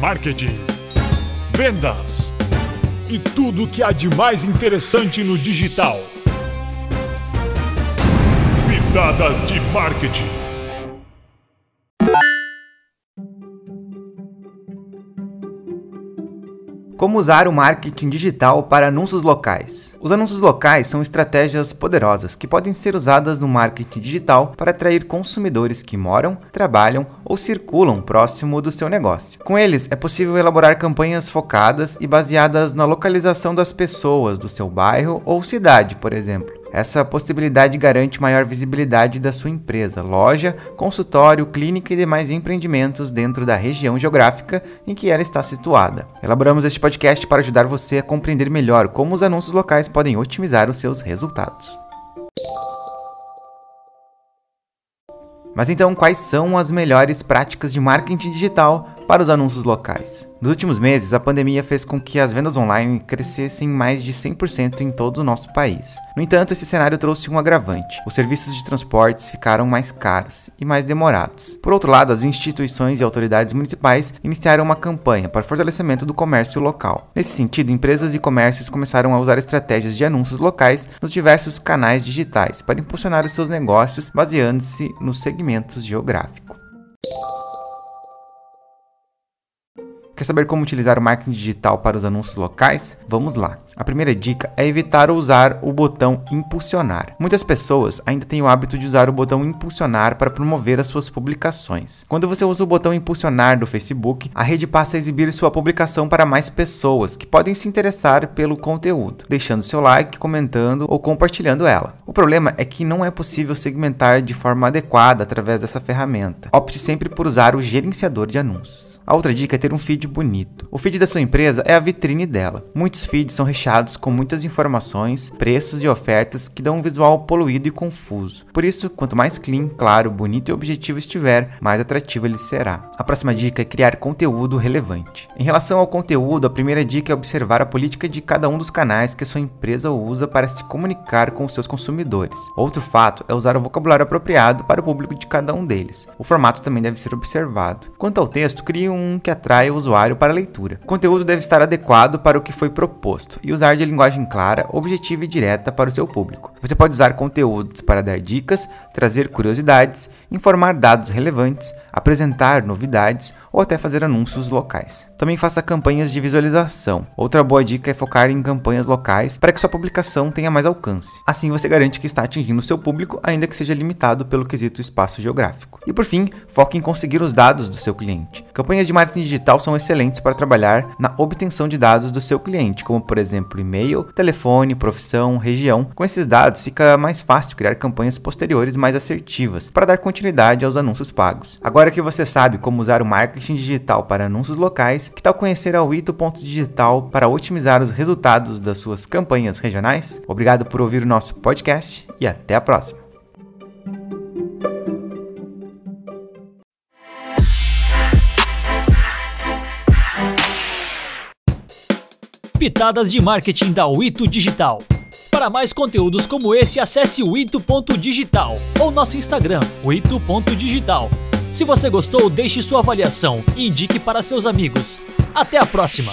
marketing, vendas e tudo o que há de mais interessante no digital. Pitadas de marketing. Como usar o marketing digital para anúncios locais? Os anúncios locais são estratégias poderosas que podem ser usadas no marketing digital para atrair consumidores que moram, trabalham ou circulam próximo do seu negócio. Com eles, é possível elaborar campanhas focadas e baseadas na localização das pessoas do seu bairro ou cidade, por exemplo. Essa possibilidade garante maior visibilidade da sua empresa, loja, consultório, clínica e demais empreendimentos dentro da região geográfica em que ela está situada. Elaboramos este podcast para ajudar você a compreender melhor como os anúncios locais podem otimizar os seus resultados. Mas então, quais são as melhores práticas de marketing digital para os anúncios locais? Nos últimos meses, a pandemia fez com que as vendas online crescessem mais de 100% em todo o nosso país. No entanto, esse cenário trouxe um agravante: os serviços de transportes ficaram mais caros e mais demorados. Por outro lado, as instituições e autoridades municipais iniciaram uma campanha para fortalecimento do comércio local. Nesse sentido, empresas e comércios começaram a usar estratégias de anúncios locais nos diversos canais digitais para impulsionar os seus negócios baseando-se nos segmentos geográficos. Quer saber como utilizar o marketing digital para os anúncios locais? Vamos lá. A primeira dica é evitar usar o botão impulsionar. Muitas pessoas ainda têm o hábito de usar o botão impulsionar para promover as suas publicações. Quando você usa o botão impulsionar do Facebook, a rede passa a exibir sua publicação para mais pessoas que podem se interessar pelo conteúdo, deixando seu like, comentando ou compartilhando ela. O problema é que não é possível segmentar de forma adequada através dessa ferramenta. Opte sempre por usar o gerenciador de anúncios. A outra dica é ter um feed bonito. O feed da sua empresa é a vitrine dela. Muitos feeds são recheados com muitas informações, preços e ofertas que dão um visual poluído e confuso. Por isso, quanto mais clean, claro, bonito e objetivo estiver, mais atrativo ele será. A próxima dica é criar conteúdo relevante. Em relação ao conteúdo, a primeira dica é observar a política de cada um dos canais que a sua empresa usa para se comunicar com os seus consumidores. Outro fato é usar o vocabulário apropriado para o público de cada um deles. O formato também deve ser observado. Quanto ao texto, crie um que atrai o usuário para a leitura. O conteúdo deve estar adequado para o que foi proposto e usar de linguagem clara, objetiva e direta para o seu público. Você pode usar conteúdos para dar dicas, trazer curiosidades, informar dados relevantes, apresentar novidades ou até fazer anúncios locais. Também faça campanhas de visualização. Outra boa dica é focar em campanhas locais para que sua publicação tenha mais alcance. Assim você garante que está atingindo seu público, ainda que seja limitado pelo quesito espaço geográfico. E por fim, foque em conseguir os dados do seu cliente. Campanhas de marketing digital são excelentes para trabalhar na obtenção de dados do seu cliente, como por exemplo e-mail, telefone, profissão, região. Com esses dados, fica mais fácil criar campanhas posteriores mais assertivas para dar continuidade aos anúncios pagos. Agora que você sabe como usar o marketing digital para anúncios locais, que tal conhecer a Ito.digital para otimizar os resultados das suas campanhas regionais? Obrigado por ouvir o nosso podcast e até a próxima. Pitadas de Marketing da Wito Digital. Para mais conteúdos como esse, acesse o ou nosso Instagram, ito.digital. Se você gostou, deixe sua avaliação e indique para seus amigos. Até a próxima!